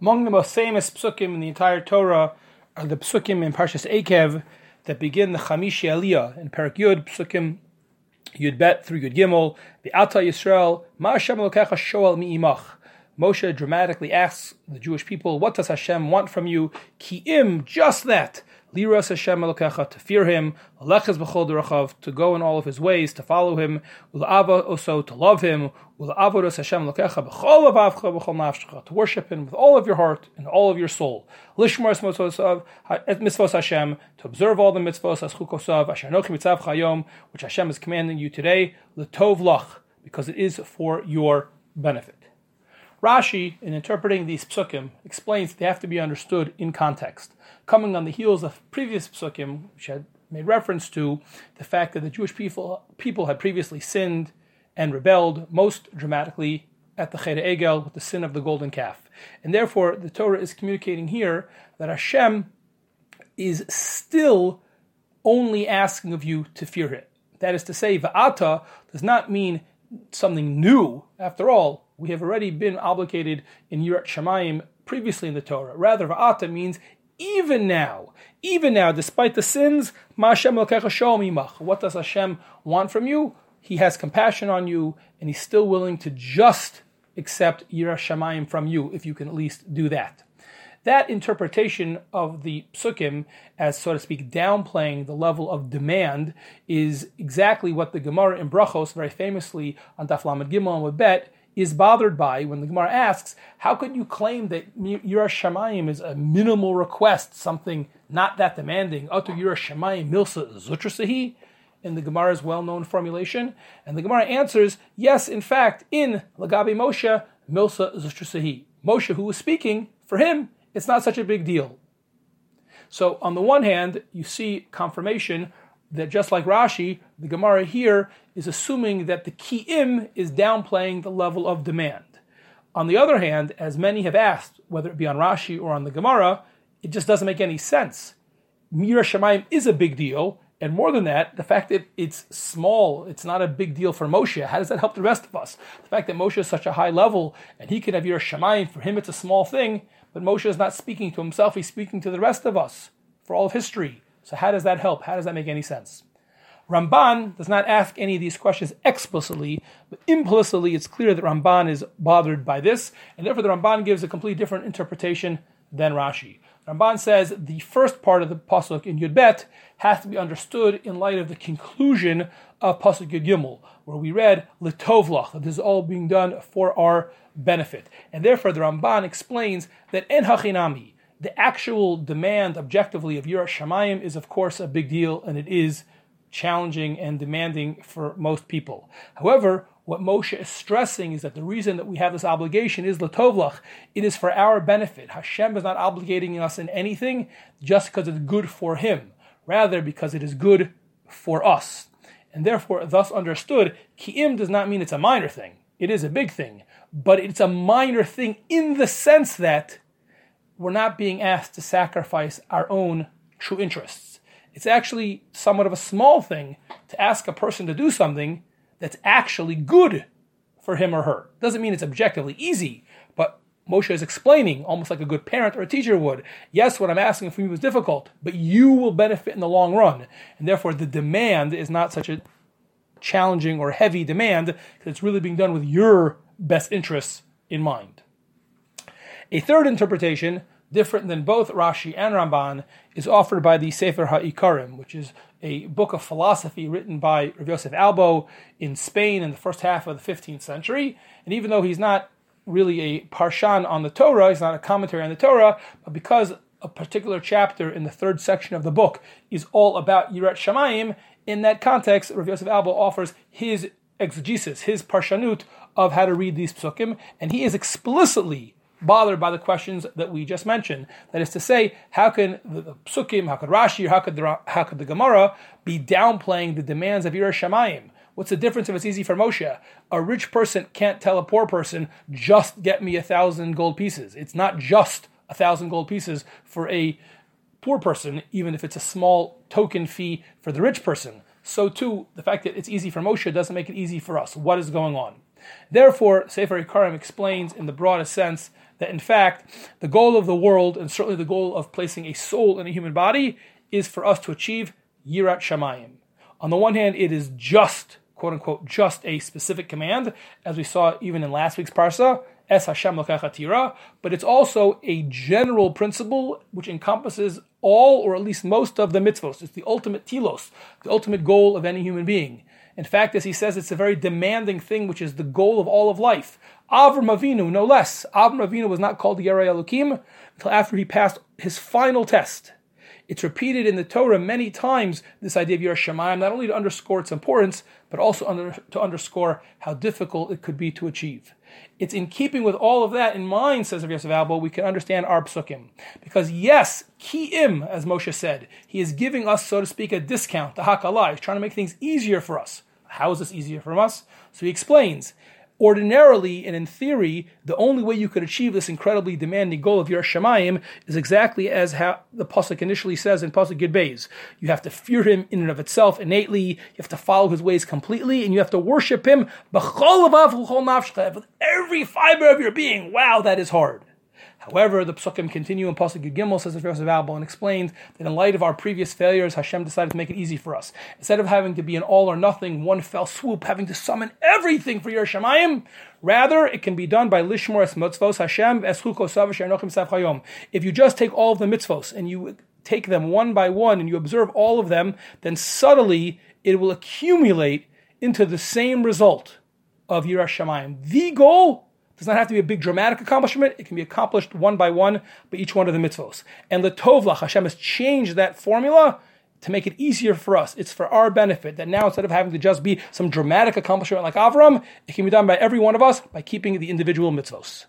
Among the most famous psukim in the entire Torah are the psukim in Parshas Ekev that begin the Chamishi Aliyah in Perak Yud, psukim Yud Bet through Yud Gimel, Ata Yisrael, Ma Hashem Elokecha Shoel Mi'imach. Moshe dramatically asks the Jewish people, What does Hashem want from you? Ki'im, just that. Liras Hashem Elokecha, to fear Him, Alechaz b'chol derachav, to go in all of His ways, to follow Him, Ula'ava also, to love Him, Ula'avodas Hashem Elokecha, b'chol avavcha, b'chol nafshecha, to worship Him with all of your heart and all of your soul. Lishmar mitzvos Hashem, to observe all the mitzvos as chukosav, Ashanochi mitzav chayom, which Hashem is commanding you today, L'tov lach, because it is for your benefit. Rashi, in interpreting these psukim, explains they have to be understood in context. Coming on the heels of previous psukim, which had made reference to the fact that the Jewish people, people had previously sinned and rebelled, most dramatically at the Cheder Egel with the sin of the golden calf. And therefore, the Torah is communicating here that Hashem is still only asking of you to fear Him. That is to say, Va'ata does not mean something new. After all, we have already been obligated in Yirat Shamayim previously in the Torah. Rather, Va'ata means even now, even now, despite the sins, what does Hashem want from you? He has compassion on you, and He's still willing to just accept Yirat Shamayim from you, if you can at least do that. That interpretation of the psukim as, so to speak, downplaying the level of demand is exactly what the Gemara in Brachos, very famously on Daf Lamed Gimel and Bet, is bothered by when the Gemara asks, how could you claim that Yiras Shamayim is a minimal request, something not that demanding? Atu Yiras Shamayim milsa zutrasahi? In the Gemara's well-known formulation, and the Gemara answers, yes, in fact, in Lagabi Moshe milsa zutrasahi. Moshe, who was speaking, for him, it's not such a big deal. So, on the one hand, you see confirmation that just like Rashi, the Gemara here is assuming that the ki'im is downplaying the level of demand. On the other hand, as many have asked, whether it be on Rashi or on the Gemara, it just doesn't make any sense. Mira Shemaim is a big deal, and more than that, the fact that it's small, it's not a big deal for Moshe. How does that help the rest of us? The fact that Moshe is such a high level and he can have Yira Shemaim, for him it's a small thing, but Moshe is not speaking to himself, he's speaking to the rest of us for all of history. So, how does that help? How does that make any sense? Ramban does not ask any of these questions explicitly, but implicitly it's clear that Ramban is bothered by this, and therefore the Ramban gives a completely different interpretation than Rashi. Ramban says the first part of the pasuk in Yud Bet has to be understood in light of the conclusion of pasuk Yud Gimel, where we read Litovlach, that this is all being done for our benefit, and therefore the Ramban explains that en hachinami, the actual demand objectively of Yiras Shamayim is of course a big deal, and it is challenging and demanding for most people. However, what Moshe is stressing is that the reason that we have this obligation is latovlach. It is for our benefit. Hashem is not obligating us in anything just because it's good for Him, rather because it is good for us. And therefore, thus understood, ki'im does not mean it's a minor thing. It is a big thing, but it's a minor thing in the sense that we're not being asked to sacrifice our own true interests it's actually somewhat of a small thing to ask a person to do something that's actually good for him or her. Doesn't mean it's objectively easy, but Moshe is explaining, almost like a good parent or a teacher would. Yes, what I'm asking from you is difficult, but you will benefit in the long run. And therefore, the demand is not such a challenging or heavy demand because it's really being done with your best interests in mind. A third interpretation different than both Rashi and Ramban, is offered by the Sefer HaIkarim, which is a book of philosophy written by Rav Yosef Albo in Spain in the first half of the 15th century. And even though he's not really a parshan on the Torah, he's not a commentary on the Torah, but because a particular chapter in the third section of the book is all about Yirat Shamayim, in that context, Rav Yosef Albo offers his exegesis, his parshanut of how to read these psukim, and he is explicitly bothered by the questions that we just mentioned. That is to say, how can the, the psukim, how could Rashi, how could the how could the Gemara be downplaying the demands of Yiras Shamayim? What's the difference if it's easy for Moshe? A rich person can't tell a poor person, just get me a thousand gold pieces. It's not just a thousand gold pieces for a poor person, even if it's a small token fee for the rich person. So too, the fact that it's easy for Moshe doesn't make it easy for us. What is going on? Therefore, Sefer Ikarim explains in the broadest sense that in fact the goal of the world, and certainly the goal of placing a soul in a human body, is for us to achieve Yirat Shamayim. On the one hand, it is just, quote unquote, just a specific command, as we saw even in last week's Parsa, Es Hashem Tira, but it's also a general principle which encompasses all or at least most of the mitzvos. It's the ultimate telos, the ultimate goal of any human being. In fact, as he says, it's a very demanding thing, which is the goal of all of life. Avram Avinu, no less. Avram Avinu was not called Yerei Elokim until after he passed his final test. It's repeated in the Torah many times, this idea of Yiras Shamayim, not only to underscore its importance, but also under, to underscore how difficult it could be to achieve. It's in keeping with all of that in mind, says Rav Yosef Albo, we can understand our psukim. Because yes, ki'im, as Moshe said, he is giving us, so to speak, a discount, the hakalah. He's trying to make things easier for us. How is this easier for us? So he explains ordinarily and in theory, the only way you could achieve this incredibly demanding goal of your Shemayim is exactly as how the pasuk initially says in pasuk Gid Beis. You have to fear him in and of itself innately. You have to follow his ways completely, and you have to worship him with every fiber of your being. Wow, that is hard. However, the psukim continue in Pasuk Gimel, says the Yosef Albo, and explains that in light of our previous failures, Hashem decided to make it easy for us. Instead of having to be an all or nothing, one fell swoop, having to summon everything for your Shemayim, rather it can be done by Lishmor es mitzvos Hashem es If you just take all of the mitzvos and you take them one by one and you observe all of them, then subtly it will accumulate into the same result of Yiras Shamayim. The goal does not have to be a big dramatic accomplishment. It can be accomplished one by one by each one of the mitzvos. And the Tovlach, Hashem has changed that formula to make it easier for us. It's for our benefit that now instead of having to just be some dramatic accomplishment like Avram, it can be done by every one of us by keeping the individual mitzvos.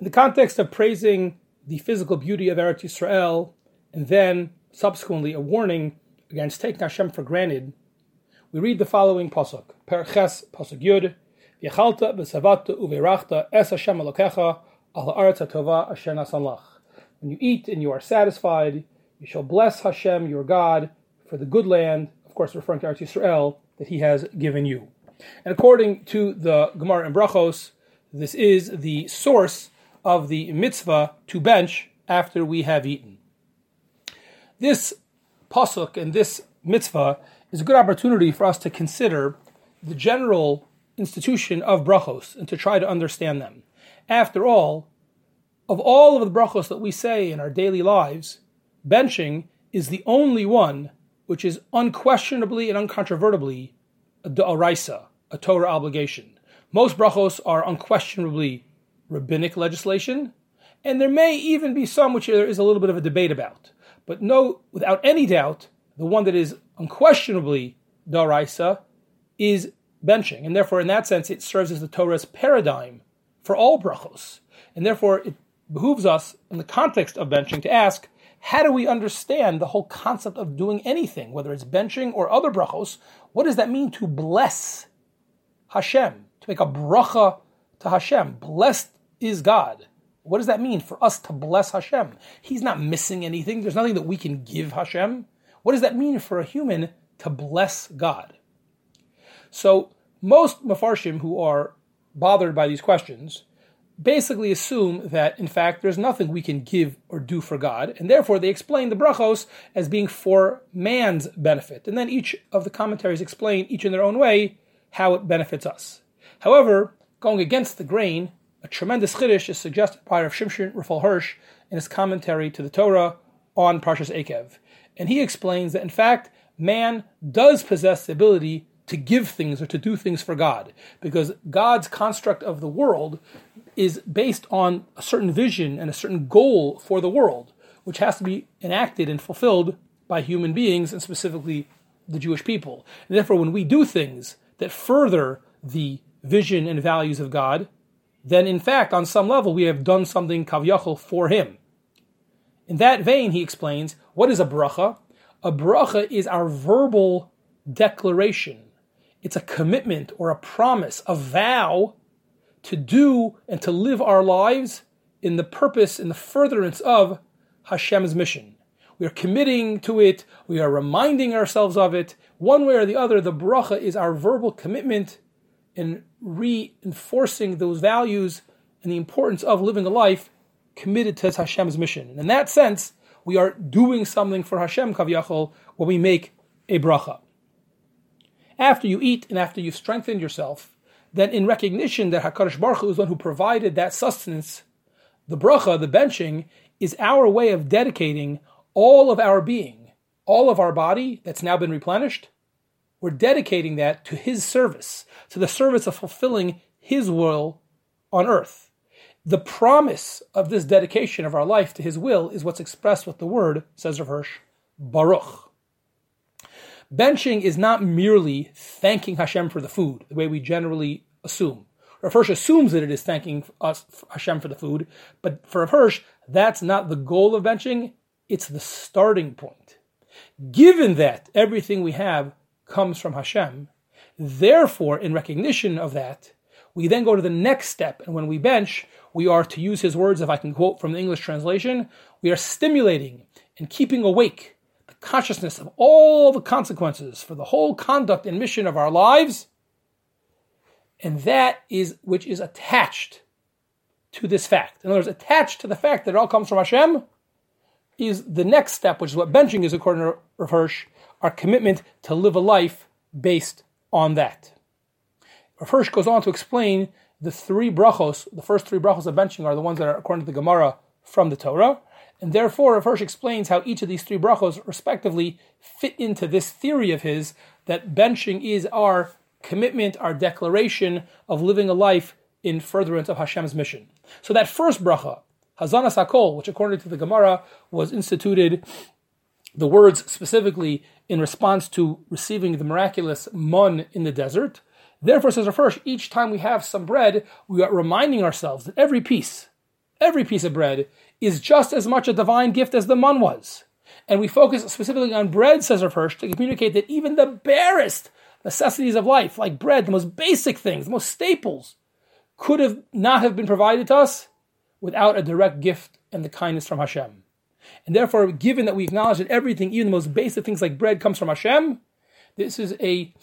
In the context of praising the physical beauty of Eretz Yisrael, and then subsequently a warning against taking Hashem for granted, we read the following pasuk: Perek Ches pasuk Yud, V'yachalta v'savata uve'rachta es Hashem Elokecha al haaretz hatova asher nasan When you eat and you are satisfied, you shall bless Hashem your God for the good land, of course referring to Eretz Yisrael, that He has given you. And according to the Gemara and Brachos, this is the source of the mitzvah to bench after we have eaten. This pasuk and this mitzvah is a good opportunity for us to consider the general institution of brachos and to try to understand them. After all, of all of the brachos that we say in our daily lives, benching is the only one which is unquestionably and uncontrovertibly a da'araisa, a Torah obligation. Most brachos are unquestionably rabbinic legislation, and there may even be some which there is a little bit of a debate about. But no, without any doubt, the one that is unquestionably daraisa is benching, and therefore, in that sense, it serves as the Torah's paradigm for all brachos, and therefore, it behooves us, in the context of benching, to ask. How do we understand the whole concept of doing anything, whether it's benching or other brachos? What does that mean to bless Hashem, to make a bracha to Hashem? Blessed is God. What does that mean for us to bless Hashem? He's not missing anything. There's nothing that we can give Hashem. What does that mean for a human to bless God? So, most Mefarshim who are bothered by these questions basically assume that, in fact, there's nothing we can give or do for God, and therefore they explain the brachos as being for man's benefit. And then each of the commentaries explain, each in their own way, how it benefits us. However, going against the grain, a tremendous chiddush is suggested by Rav Shimshon Raphael Hirsch in his commentary to the Torah on Parshas Ekev, And he explains that, in fact, man does possess the ability to give things or to do things for God, because God's construct of the world is based on a certain vision and a certain goal for the world, which has to be enacted and fulfilled by human beings, and specifically the Jewish people. And therefore, when we do things that further the vision and values of God, then in fact, on some level, we have done something kavyachol for him. In that vein, he explains, what is a bracha? A bracha is our verbal declaration. It's a commitment or a promise, a vow to do and to live our lives in the purpose, in the furtherance of Hashem's mission. we are committing to it, we are reminding ourselves of it. One way or the other, the bracha is our verbal commitment in reinforcing those values and the importance of living a life committed to Hashem's mission. And in that sense, we are doing something for Hashem Kaviyachol when we make a bracha. After you eat and after you've strengthened yourself, then in recognition that Hakadosh Baruch Hu is one who provided that sustenance, the bracha, the benching, is our way of dedicating all of our being, all of our body that's now been replenished. We're dedicating that to His service, to the service of fulfilling His will on earth. The promise of this dedication of our life to His will is what's expressed with the word, says Rav Hirsch, Baruch. Benching is not merely thanking Hashem for the food, the way we generally assume. Rav Hirsch assumes that it is thanking us Hashem for the food, but for Rav Hirsch, that's not the goal of benching. It's the starting point. Given that everything we have comes from Hashem, therefore, in recognition of that, we then go to the next step, and when we bench, we are to use his words, if I can quote from the English translation, we are stimulating and keeping awake the consciousness of all the consequences for the whole conduct and mission of our lives, and that is which is attached to this fact. In other words, attached to the fact that it all comes from Hashem is the next step, which is what benching is according to Rav Hirsch, our commitment to live a life based on that. Rav Hirsch goes on to explain the three brachos, the first three brachos of benching are the ones that are according to the Gemara from the Torah, and therefore Rav Hirsch explains how each of these three brachos respectively fit into this theory of his that benching is our commitment, our declaration of living a life in furtherance of Hashem's mission. So that first bracha, Hazanas Hakol, which according to the Gemara was instituted, the words specifically in response to receiving the miraculous mun in the desert. Therefore, says first, each time we have some bread, we are reminding ourselves that every piece, every piece of bread is just as much a divine gift as the mun was. And we focus specifically on bread, says Rav Hirsch, to communicate that even the barest necessities of life, like bread, the most basic things, the most staples, could have not have been provided to us without a direct gift and the kindness from Hashem. And therefore, given that we acknowledge that everything, even the most basic things like bread, comes from Hashem, this is a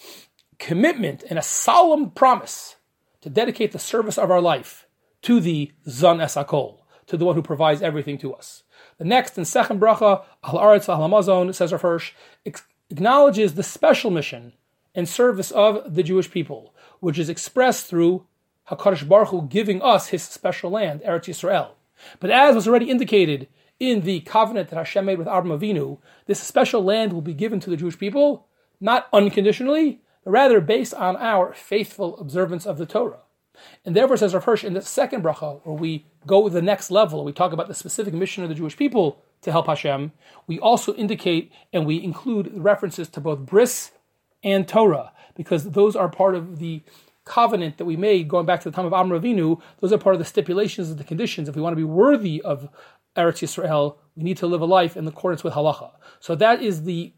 commitment and a solemn promise to dedicate the service of our life to the Zan Esakol, to the one who provides everything to us. The next in second bracha, Al Aretz Al Hamazon, says Rav Hirsch, acknowledges the special mission and service of the Jewish people, which is expressed through HaKadosh Baruch Hu giving us his special land, Eretz Yisrael. But as was already indicated in the covenant that Hashem made with Abraham Avinu, this special land will be given to the Jewish people, not unconditionally, but rather based on our faithful observance of the Torah. And therefore, says Rav Hirsch in the second bracha, where we go to the next level, we talk about the specific mission of the Jewish people to help Hashem, we also indicate and we include references to both bris and Torah, because those are part of the covenant that we made going back to the time of Avram Avinu, those are part of the stipulations of the conditions. If we want to be worthy of Eretz Yisrael, we need to live a life in accordance with halacha. So that is the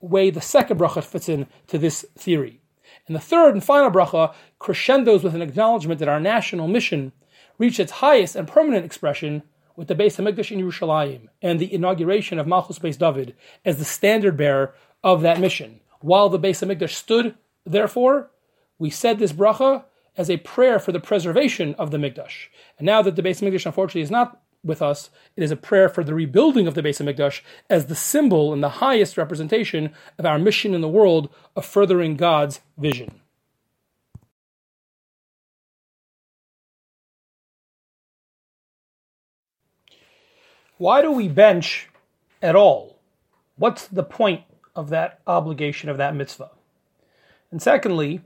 way the second bracha fits in to this theory. And the third and final bracha crescendos with an acknowledgement that our national mission reached its highest and permanent expression with the Beis Hamikdash in Yerushalayim and the inauguration of Malchus Beis David as the standard bearer of that mission. While the Beis Hamikdash stood, therefore, we said this bracha as a prayer for the preservation of the Mikdash. And now that the Beis Mikdash unfortunately is not with us, it is a prayer for the rebuilding of the Beis Mikdash as the symbol and the highest representation of our mission in the world of furthering God's vision. Why do we bench at all? What's the point of that obligation of that mitzvah? And secondly,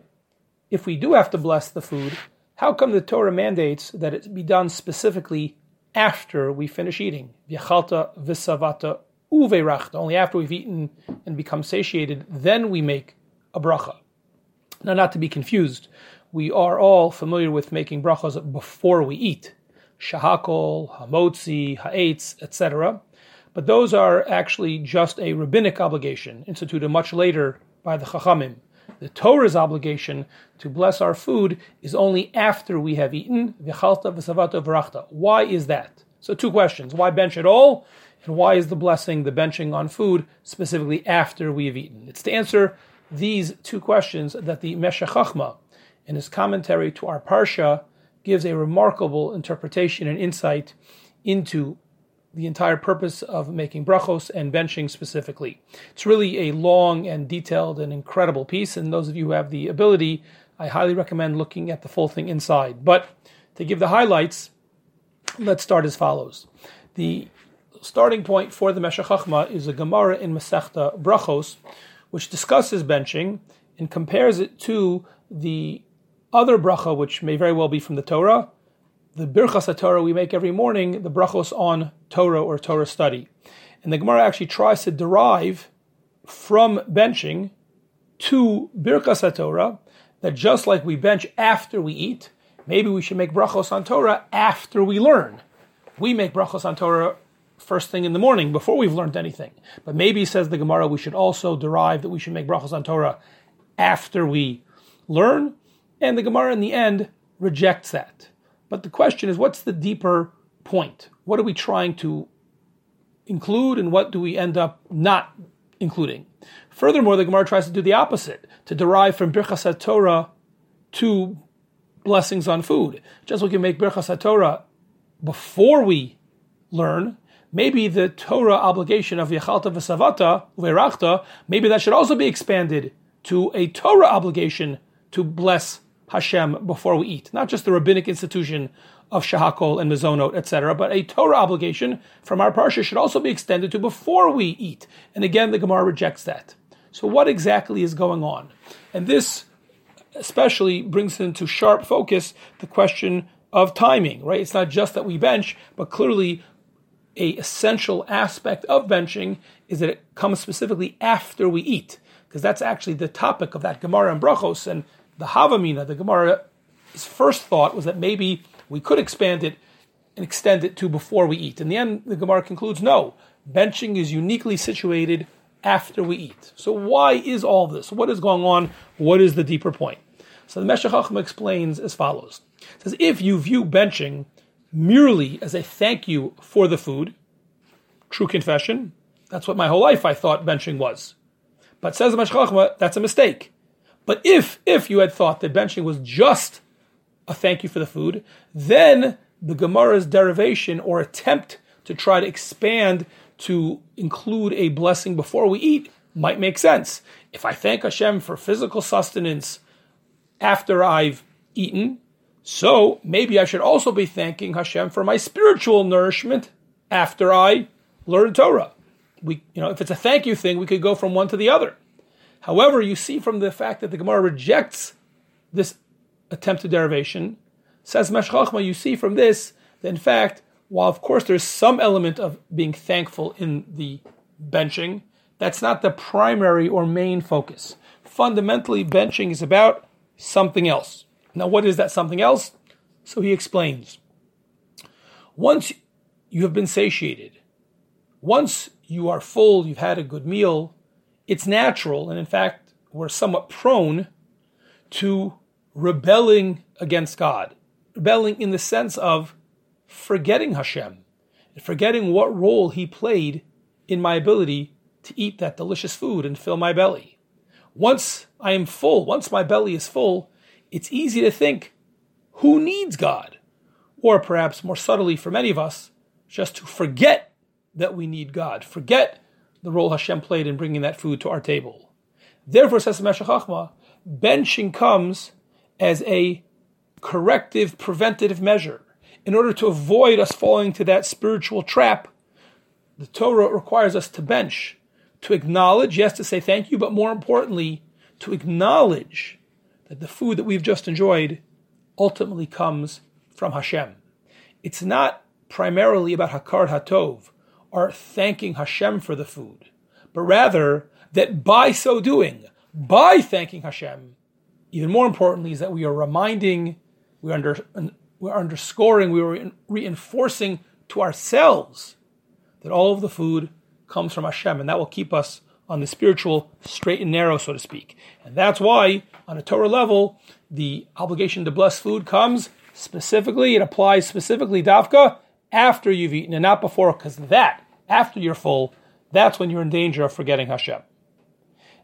if we do have to bless the food, how come the Torah mandates that it be done specifically after we finish eating? V'yachalta v'savata uveirachta. Only after we've eaten and become satiated, then we make a bracha. Now, not to be confused, we are all familiar with making brachas before we eat. Shahakol, hamotzi, ha'etz, etc. But those are actually just a rabbinic obligation instituted much later by the Chachamim. The Torah's obligation to bless our food is only after we have eaten. Why is that? So, two questions. Why bench at all? and why is the blessing, the benching on food, specifically after we have eaten? It's to answer these two questions that the Meshech Chochmah, in his commentary to our Parsha, gives a remarkable interpretation and insight into the entire purpose of making brachos and benching specifically. It's really a long and detailed and incredible piece, and those of you who have the ability, I highly recommend looking at the full thing inside. But to give the highlights, let's start as follows. The starting point for the Meshech is a Gemara in Masechta Brachos, which discusses benching and compares it to the other bracha, which may very well be from the Torah, the Birchas Torah we make every morning, the brachos on Torah or Torah study. And the Gemara actually tries to derive from benching to Birchas Torah that just like we bench after we eat, maybe we should make brachos on Torah after we learn. We make brachos on Torah first thing in the morning before we've learned anything. But maybe, says the Gemara, we should also derive that we should make brachos on Torah after we learn. And the Gemara in the end rejects that. But the question is, what's the deeper point? What are we trying to include and what do we end up not including? Furthermore, the Gemara tries to do the opposite, to derive from Birchas Torah to blessings on food. Just like we can make Birchas Torah before we learn, maybe the Torah obligation of Yachalta v'Savata v'Erachta, maybe that should also be expanded to a Torah obligation to bless Hashem before we eat. Not just the rabbinic institution of Shahakol and Mizonot, etc., but a Torah obligation from our Parsha should also be extended to before we eat. And again, the Gemara rejects that. So, what exactly is going on? And this especially brings into sharp focus the question of timing, right? It's not just that we bench, but clearly a essential aspect of benching is that it comes specifically after we eat, because that's actually the topic of that Gemara and Brachos. And the Havamina, the Gemara's first thought was that maybe we could expand it and extend it to before we eat. In the end, the Gemara concludes no, benching is uniquely situated after we eat. So why is all this? What is going on? What is the deeper point? So the Meshech Chochmah explains as follows. It says, if you view benching merely as a thank you for the food, true confession, that's what my whole life I thought benching was. But says the Meshech Chochmah, that's a mistake. But if if you had thought that benching was just a thank you for the food, then the Gemara's derivation or attempt to try to expand to include a blessing before we eat might make sense. If I thank Hashem for physical sustenance after I've eaten, so maybe I should also be thanking Hashem for my spiritual nourishment after I learn Torah. We, you know, if it's a thank you thing, we could go from one to the other. However, you see from the fact that the Gemara rejects this attempt attempted derivation, says Meshech Chochmah, you see from this that in fact, while of course there's some element of being thankful in the benching, that's not the primary or main focus. Fundamentally, benching is about something else. Now, what is that something else? So he explains. Once you have been satiated, once you are full, you've had a good meal, it's natural, and in fact, we're somewhat prone to rebelling against God. Rebelling in the sense of forgetting Hashem, forgetting what role He played in my ability to eat that delicious food and fill my belly. Once I am full, once my belly is full, it's easy to think, who needs God? Or perhaps more subtly for many of us, just to forget that we need God, forget the role Hashem played in bringing that food to our table. Therefore, says the Chochmah, benching comes as a corrective, preventative measure. In order to avoid us falling to that spiritual trap, the Torah requires us to bench, to acknowledge, yes, to say thank you, but more importantly, to acknowledge that the food that we've just enjoyed ultimately comes from Hashem. It's not primarily about Hakar Hatov, are thanking Hashem for the food, but rather that by so doing, by thanking Hashem, even more importantly, is that we are reminding, we are, under, we are underscoring, we are reinforcing to ourselves that all of the food comes from Hashem, and that will keep us on the spiritual straight and narrow, so to speak. And that's why, on a Torah level, the obligation to bless food comes specifically, it applies specifically, Dafka, after you've eaten and not before, because that after you're full, that's when you're in danger of forgetting Hashem.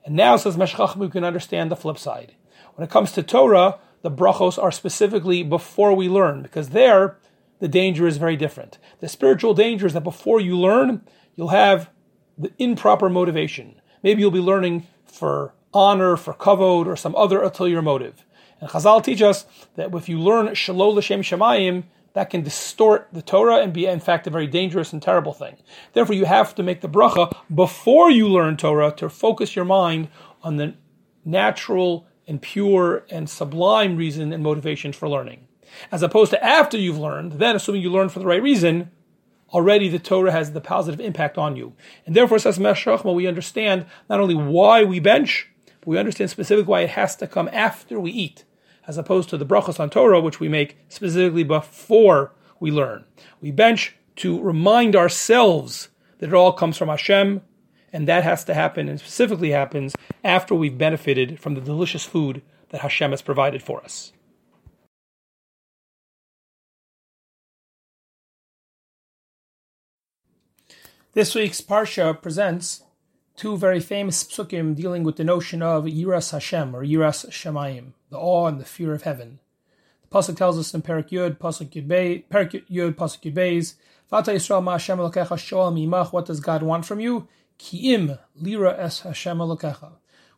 And now, says Meshech, we can understand the flip side. When it comes to Torah, the brachos are specifically before we learn, because there, the danger is very different. The spiritual danger is that before you learn, you'll have the improper motivation. Maybe you'll be learning for honor, for kavod, or some other ulterior motive. And Chazal teach us that if you learn shalol l'shem shemayim, that can distort the Torah and be, in fact, a very dangerous and terrible thing. Therefore, you have to make the bracha before you learn Torah to focus your mind on the natural and pure and sublime reason and motivation for learning. As opposed to after you've learned, then assuming you learned for the right reason, already the Torah has the positive impact on you. And therefore, says Meshech Chochmah, we understand not only why we bench, but we understand specifically why it has to come after we eat as opposed to the brachas on Torah, which we make specifically before we learn. We bench to remind ourselves that it all comes from Hashem, and that has to happen, and specifically happens after we've benefited from the delicious food that Hashem has provided for us. This week's Parsha presents two very famous psukim dealing with the notion of Yiras Hashem or Yiras Shemayim, the awe and the fear of heaven. The pasuk tells us in Perak Yud, pasuk Yud, Be, Perak Yud, pasuk Yud Beis, Vata Yisrael Ma Hashem Elokecha Shoal Mimach. What does God want from you? Kiim Lira Es Hashem Elokecha.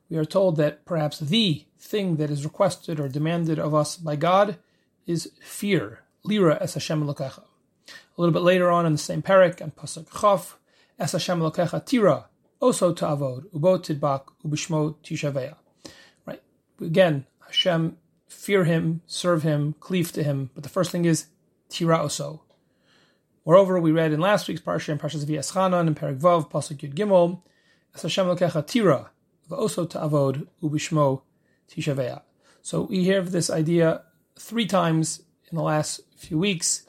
We are told that perhaps the thing that is requested or demanded of us by God is fear. Lira Es Hashem Elokecha. A little bit later on in the same parak, and pasuk Chaf, Es Hashem Elokecha Tira Oso Ta'avod, Ubo Tidbak, Ubishmo Tishaveya. Right? Again, Hashem, fear Him, serve Him, cleave to Him. But the first thing is Tira Oso. Moreover, we read in last week's parsha in Parshas Va'eschanan in Perek Vav Pasuk Yud Gimel, Es Hashem Lokecha Tira, V'Oso Ta'avod, Ubishmo Tishaveya. So we hear this idea three times in the last few weeks,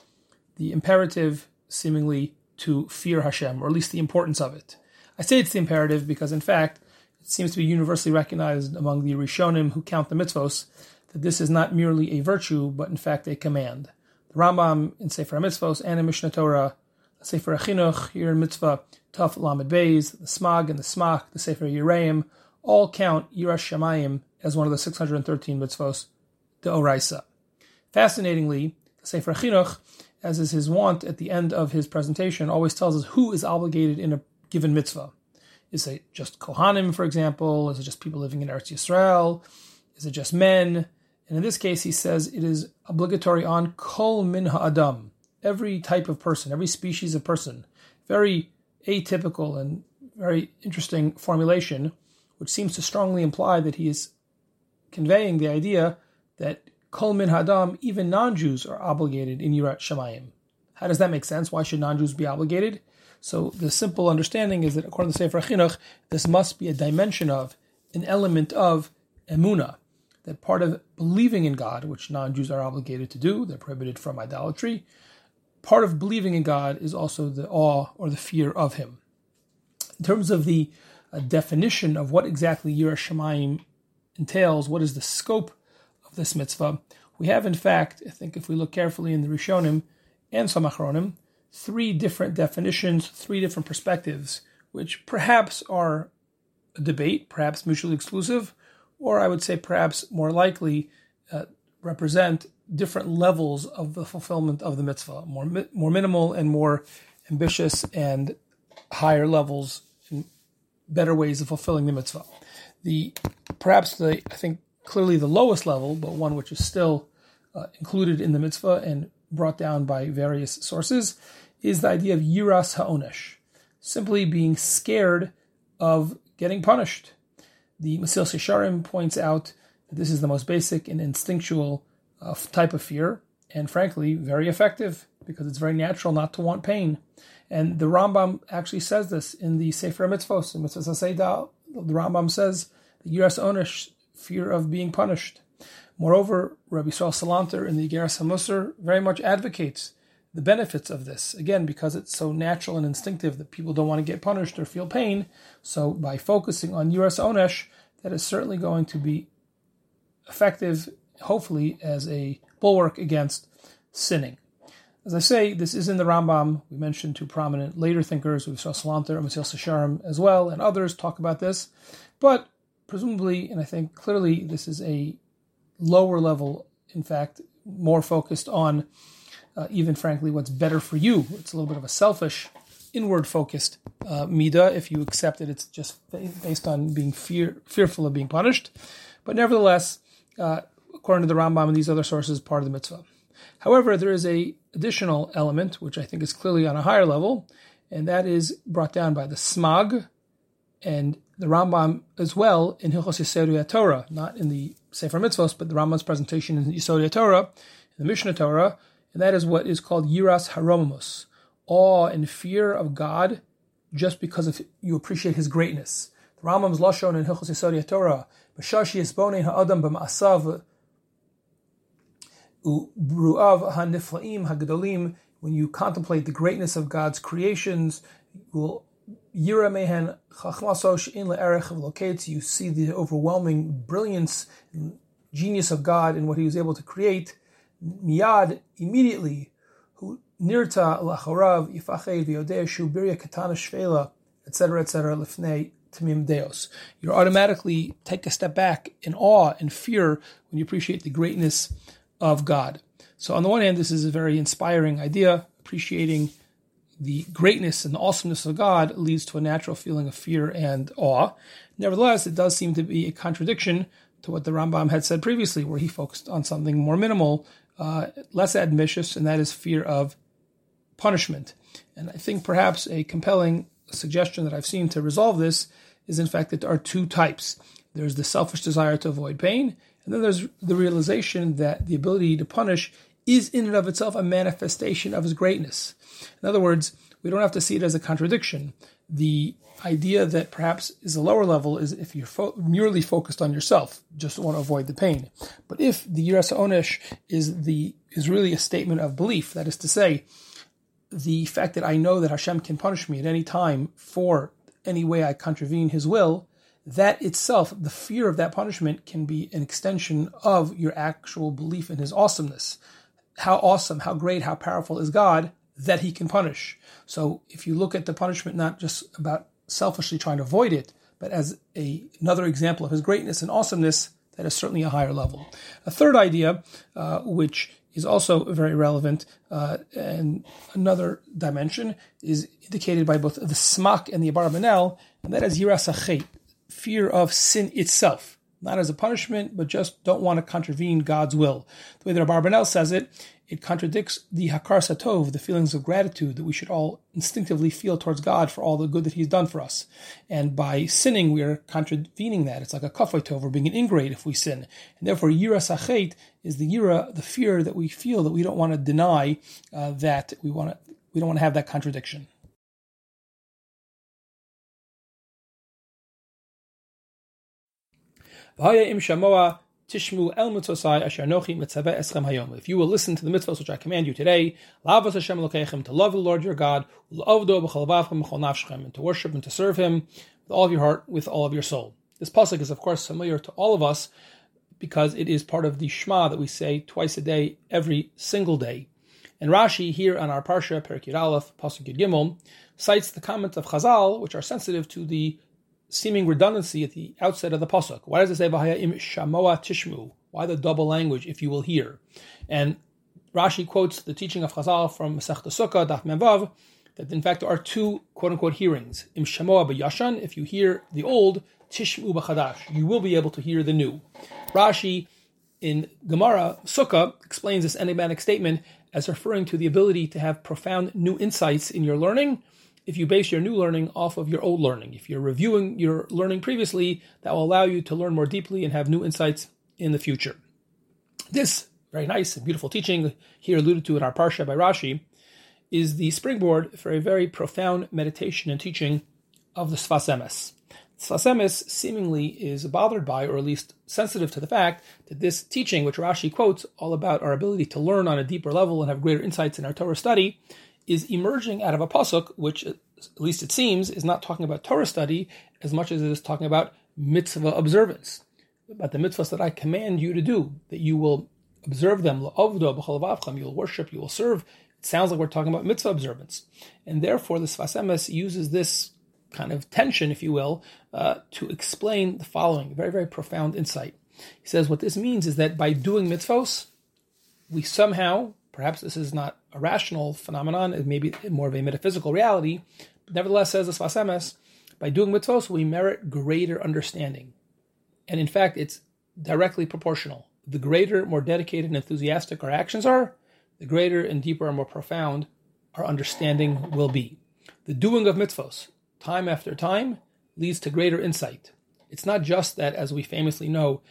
the imperative seemingly to fear Hashem, or at least the importance of it. I say it's the imperative because, in fact, seems to be universally recognized among the Rishonim who count the mitzvos that this is not merely a virtue, but in fact a command. The Rambam in Sefer Mitzvos and in Mishnah Torah, the Sefer HaChinuch, here in Mitzvah, Taf Lamed Beis, the Smag and the Smak, the Sefer Yereim, all count Yiras Shamayim as one of the 613 mitzvos, the Oraisa. Fascinatingly, the Sefer Chinuch, as is his wont at the end of his presentation, always tells us who is obligated in a given mitzvah. Is it just Kohanim, for example? Is it just people living in Eretz Yisrael? Is it just men? And in this case, he says it is obligatory on kol min ha'adam, every type of person, every species of person. Very atypical and very interesting formulation, which seems to strongly imply that he is conveying the idea that kol min ha'adam, even non-Jews, are obligated in Yirat Shemayim. How does that make sense? Why should non-Jews be obligated? So the simple understanding is that according to Sefer Chinuch, this must be a dimension of, an element of emuna, that part of believing in God, which non-Jews are obligated to do, they're prohibited from idolatry. Part of believing in God is also the awe or the fear of Him. In terms of the uh, definition of what exactly Yiras Shamayim entails, what is the scope of this mitzvah, we have in fact, I think if we look carefully in the Rishonim and some Achronim, three different definitions, three different perspectives, which perhaps are a debate, perhaps mutually exclusive, or I would say perhaps more likely uh, represent different levels of the fulfillment of the mitzvah, more more minimal and more ambitious, and higher levels and better ways of fulfilling the mitzvah. The perhaps the I think clearly the lowest level, but one which is still uh, included in the mitzvah and brought down by various sources, is the idea of yiras ha'onesh, simply being scared of getting punished. The Mesilas Yesharim points out that this is the most basic and instinctual uh, type of fear, and frankly, very effective because it's very natural not to want pain. And the Rambam actually says this in the Sefer Mitzvos, in Mitzvah Seidah. The Rambam says the yiras ha'onesh, fear of being punished. Moreover, Rabbi Yisrael Salanter in the Iggeres HaMusar very much advocates the benefits of this. Again, because it's so natural and instinctive that people don't want to get punished or feel pain. So by focusing on Yiras Onesh, that is certainly going to be effective, hopefully, as a bulwark against sinning. As I say, this is in the Rambam. We mentioned two prominent later thinkers, we saw Salanter and Mesilas Yesharim as well, and others talk about this. But presumably, and I think clearly, this is a lower level, in fact, more focused on uh, even frankly what's better for you. It's a little bit of a selfish, inward focused uh, midah. If you accept it, it's just based on being fear, fearful of being punished. But nevertheless, uh, according to the Rambam and these other sources, part of the mitzvah. However, there is a additional element which I think is clearly on a higher level, and that is brought down by the Smag and the Rambam as well in Hilchos Yisodei Torah, not in the Sefer Mitzvos, but the Rambam's presentation in Yisodei Torah, in the Mishnah Torah, and that is what is called Yiras Haromimus, awe and fear of God, just because of you appreciate His greatness. The Rambam's lashon in Hilchos Yisodei Torah, b'shashi yisbonei ha'adam b'ma'asav u'bru'av ha'niflaim ha'gedolim. When you contemplate the greatness of God's creations, you will Chachmasosh in locates. You see the overwhelming brilliance genius of God in what He was able to create. Miyad immediately, who nirta lachorav yifached v'yodeh shubiria katana shvela, etc., etc. Lifnei tamim deos. You automatically take a step back in awe and fear when you appreciate the greatness of God. So on the one hand, this is a very inspiring idea, appreciating the greatness and the awesomeness of God leads to a natural feeling of fear and awe. Nevertheless, it does seem to be a contradiction to what the Rambam had said previously, where he focused on something more minimal, uh, less ambitious, and that is fear of punishment. And I think perhaps a compelling suggestion that I've seen to resolve this is, in fact, that there are two types. There's the selfish desire to avoid pain, and then there's the realization that the ability to punish is in and of itself a manifestation of his greatness. In other words, we don't have to see it as a contradiction. The idea that perhaps is a lower level is if you're fo- merely focused on yourself, just want to avoid the pain. But if the Yiras Onish is the is really a statement of belief, that is to say, the fact that I know that Hashem can punish me at any time for any way I contravene His will, that itself, the fear of that punishment, can be an extension of your actual belief in His awesomeness how awesome, how great, how powerful is God that he can punish. So if you look at the punishment not just about selfishly trying to avoid it, but as a, another example of his greatness and awesomeness, that is certainly a higher level. A third idea, uh, which is also very relevant, uh, and another dimension is indicated by both the smak and the abarbanel, and that is yiras fear of sin itself not as a punishment, but just don't want to contravene God's will. The way that Abarbanel says it, it contradicts the Hakaras Hatov, the feelings of gratitude that we should all instinctively feel towards God for all the good that He's done for us. And by sinning, we are contravening that. It's like a kafay tov, we're being an ingrate if we sin. And therefore, yiras chet is the yira, the fear that we feel that we don't want to deny uh, that we want to, we don't want to have that contradiction. If you will listen to the mitzvahs which I command you today, to love the Lord your God, and to worship and to serve Him with all of your heart, with all of your soul. This pasuk is, of course, familiar to all of us because it is part of the Shema that we say twice a day, every single day. And Rashi here on our Parsha, Perik Aleph, Pasuk Yud Gimel, cites the comments of Chazal, which are sensitive to the seeming redundancy at the outset of the pasuk. Why does it say "V'haya im shamoa tishmu"? Why the double language? If you will hear, and Rashi quotes the teaching of Chazal from Masech Sukkah Daf Memvav that in fact there are two quote unquote hearings. Im shamoa b'yashan, if you hear the old, tishmu b'chadash, you will be able to hear the new. Rashi in Gemara Sukkah explains this enigmatic statement as referring to the ability to have profound new insights in your learning if you base your new learning off of your old learning. If you're reviewing your learning previously, that will allow you to learn more deeply and have new insights in the future. This very nice and beautiful teaching, here alluded to in our Parsha by Rashi, is the springboard for a very profound meditation and teaching of the Sfas Emes. Sfas Emes seemingly is bothered by, or at least sensitive to the fact, that this teaching, which Rashi quotes, all about our ability to learn on a deeper level and have greater insights in our Torah study, is emerging out of a pasuk, which at least it seems is not talking about Torah study as much as it is talking about mitzvah observance, about the mitzvahs that I command you to do, that you will observe them, you'll worship, you will serve, It sounds like we're talking about mitzvah observance. And therefore, the Sfas Emes uses this kind of tension, if you will, uh, to explain the following very, very profound insight. He says what this means is that by doing mitzvos, we somehow, perhaps this is not a rational phenomenon, it may be more of a metaphysical reality, but nevertheless, says the Sfas Emes, by doing mitzvos, we merit greater understanding. And in fact, it's directly proportional. The greater, more dedicated, and enthusiastic our actions are, the greater and deeper and more profound our understanding will be. The doing of mitzvos, time after time, leads to greater insight. It's not just that, as we famously know,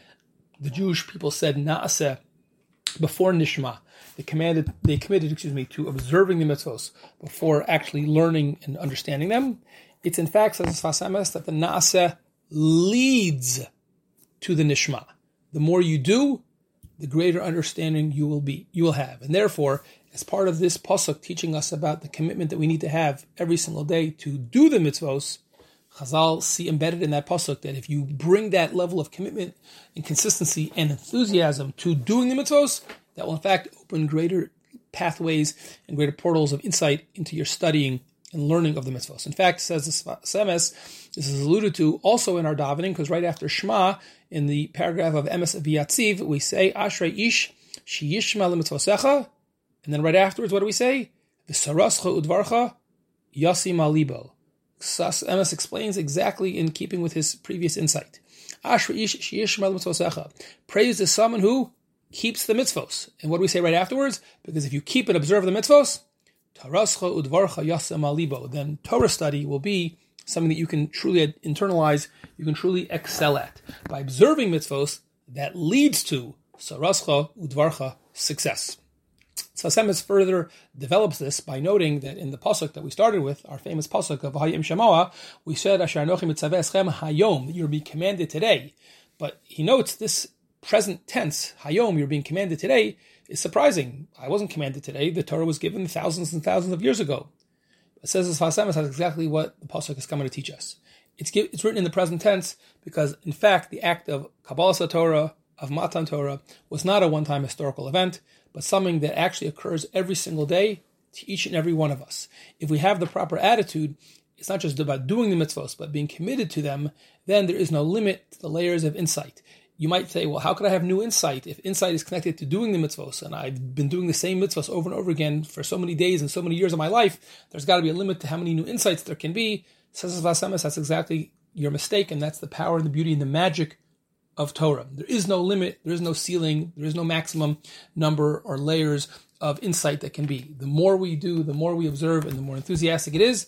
the Jewish people said naaseh before nishma. They commanded, they committed, excuse me, to observing the mitzvos before actually learning and understanding them. It's in fact, says Sfas Emes, that the naaseh leads to the nishma. The more you do, the greater understanding you will be, you will have, and therefore, as part of this pasuk teaching us about the commitment that we need to have every single day to do the mitzvos, Chazal see embedded in that pasuk that if you bring that level of commitment and consistency and enthusiasm to doing the mitzvos, that will in fact open greater pathways and greater portals of insight into your studying and learning of the mitzvos. In fact, says the Sfas Emes, this is alluded to also in our davening, because right after Shema, in the paragraph of Emes V'yatziv, we say, Ashrei ish sheyishma mitzvosecha, and then right afterwards, what do we say? V'sarascha udvarcha yasim alibo. Emes explains exactly in keeping with his previous insight. Praise is someone who keeps the mitzvos. And what do we say right afterwards? Because if you keep and observe the mitzvos, udvarcha then Torah study will be something that you can truly internalize, you can truly excel at. By observing mitzvos, that leads to sarascha udvarcha success. Emes further develops this by noting that in the pasuk that we started with, our famous pasuk of Hayim Shemoah, we said Asher Anochim Eschem Hayom, you're being commanded today. But he notes this present tense, Hayom, you're being commanded today, is surprising. I wasn't commanded today. The Torah was given thousands and thousands of years ago. It says this Sfas Emes has exactly what the pasuk is coming to teach us. It's, it's written in the present tense because, in fact, the act of Kabbalah Torah, of Matan Torah, was not a one-time historical event but something that actually occurs every single day to each and every one of us. If we have the proper attitude, it's not just about doing the mitzvahs, but being committed to them, then there is no limit to the layers of insight. You might say, well, how could I have new insight if insight is connected to doing the mitzvahs? And I've been doing the same mitzvahs over and over again for so many days and so many years of my life. There's got to be a limit to how many new insights there can be. Says Sfas Emes, that's exactly your mistake, and that's the power and the beauty and the magic of Torah. There is no limit, there is no ceiling, there is no maximum number or layers of insight that can be. The more we do, the more we observe, and the more enthusiastic it is,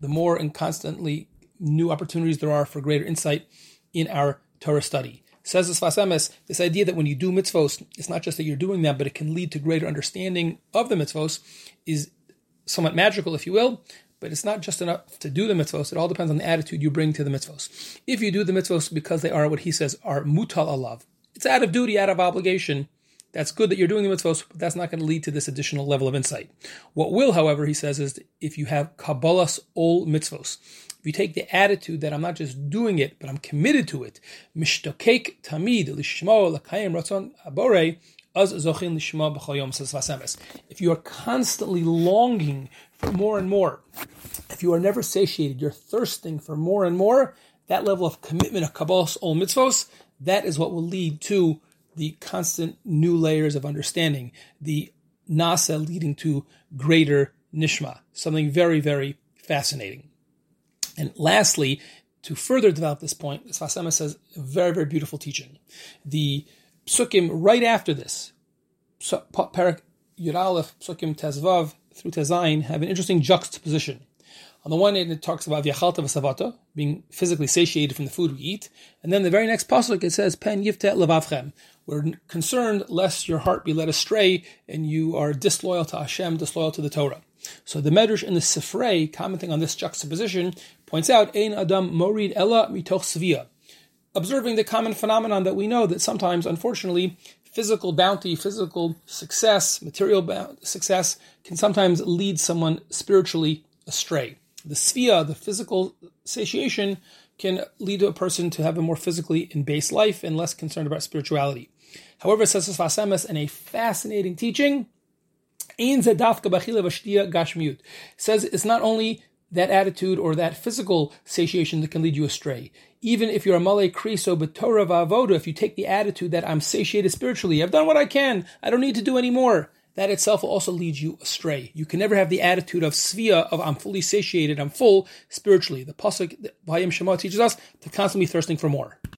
the more and constantly new opportunities there are for greater insight in our Torah study. Says the Sfas Emes, this idea that when you do mitzvos, it's not just that you're doing them, but it can lead to greater understanding of the mitzvos, is somewhat magical, if you will, but it's not just enough to do the mitzvos. It all depends on the attitude you bring to the mitzvos. If you do the mitzvos because they are what he says are mutal alav, it's out of duty, out of obligation. That's good that you're doing the mitzvos, but that's not going to lead to this additional level of insight. What will, however, he says, is if you have kabbalas ol mitzvos, if you take the attitude that I'm not just doing it, but I'm committed to it, mishtokek tamid lishmo lakayim ratzon abore, if you are constantly longing for more and more, if you are never satiated, you're thirsting for more and more, that level of commitment of Kabbalah ol mitzvos, that is what will lead to the constant new layers of understanding, the naaseh leading to greater nishma, something very, very fascinating. And lastly, to further develop this point, Sfas Emes says a very, very beautiful teaching. The psukim right after this, Perek Yudalef, Psukim Tezvav through Tezain, have an interesting juxtaposition. On the one hand, it talks about Vyachalta Vasavata, being physically satiated from the food we eat. And then the very next pasuk, it says, Pen Yivtet Levavchem. We're concerned lest your heart be led astray and you are disloyal to Hashem, disloyal to the Torah. So the Medrash in the Sifrei, commenting on this juxtaposition, points out, Ein Adam Morid Ella Mitoch Svia observing the common phenomenon that we know that sometimes, unfortunately, physical bounty, physical success, material success can sometimes lead someone spiritually astray. The svia, the physical satiation, can lead to a person to have a more physically in base life and less concerned about spirituality. However, says Sfas Emes in a fascinating teaching, Says it's not only that attitude or that physical satiation that can lead you astray. Even if you're a malay kriso but Torah va'avoda, if you take the attitude that I'm satiated spiritually, I've done what I can, I don't need to do any more, that itself will also lead you astray. You can never have the attitude of svia, of I'm fully satiated, I'm full spiritually. The pasuk Vayim Shema teaches us to constantly thirsting for more.